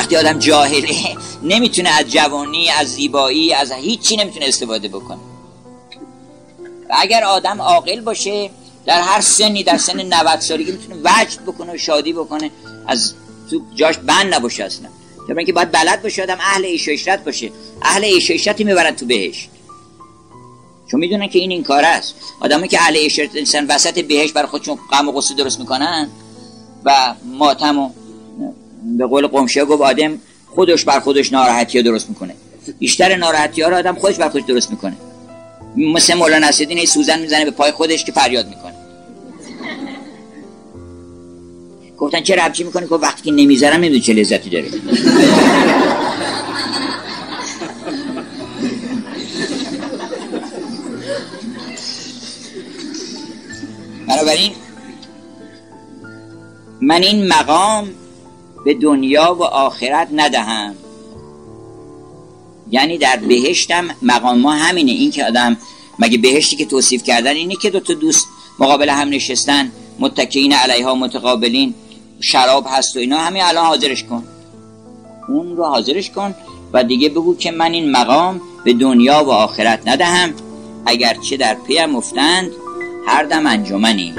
وقتی آدم جاهله نمی‌تونه از جوانی از زیبایی از هیچی نمی‌تونه استفاده بکنه. و اگر آدم عاقل باشه در هر سنی در سن 90 سالگی می‌تونه وجد بکنه و شادی بکنه از تو جاش بند نباشه اصلا. تا اینکه باید بلد باشه آدم اهل عیش و باشه. اهل عیش و عشرتی می‌برن تو بهشت. چون می‌دونن که این این کار است. آدمی که اهل عیش انسان وسط بهشت برای خودشون غم و غصه درست می‌کنن و ماتم و به قول قمشه گفت آدم خودش بر خودش ناراحتی ها درست می‌کنه. بیشتر ناراحتی ها رو آدم خودش بر خودش درست می‌کنه. مثل مولانا نصیرالدین سوزن می‌زنه به پای خودش که فریاد می‌کنه. گفتن چه ربچی می‌کنه که وقتی که نمی‌ذارم نمیدون چه لذتی داره. بنابراین من این مقام به دنیا و آخرت ندهم. یعنی در بهشتم مقام ما همینه. این که آدم مگه بهشتی که توصیف کردن اینه که دو تا دوست مقابل هم نشستن متکین علیها متقابلین شراب هست و اینا همین الان حاضرش کن. اون رو حاضرش کن و دیگه بگو که من این مقام به دنیا و آخرت ندهم. اگرچه در پیم افتند هر دم انجمنی.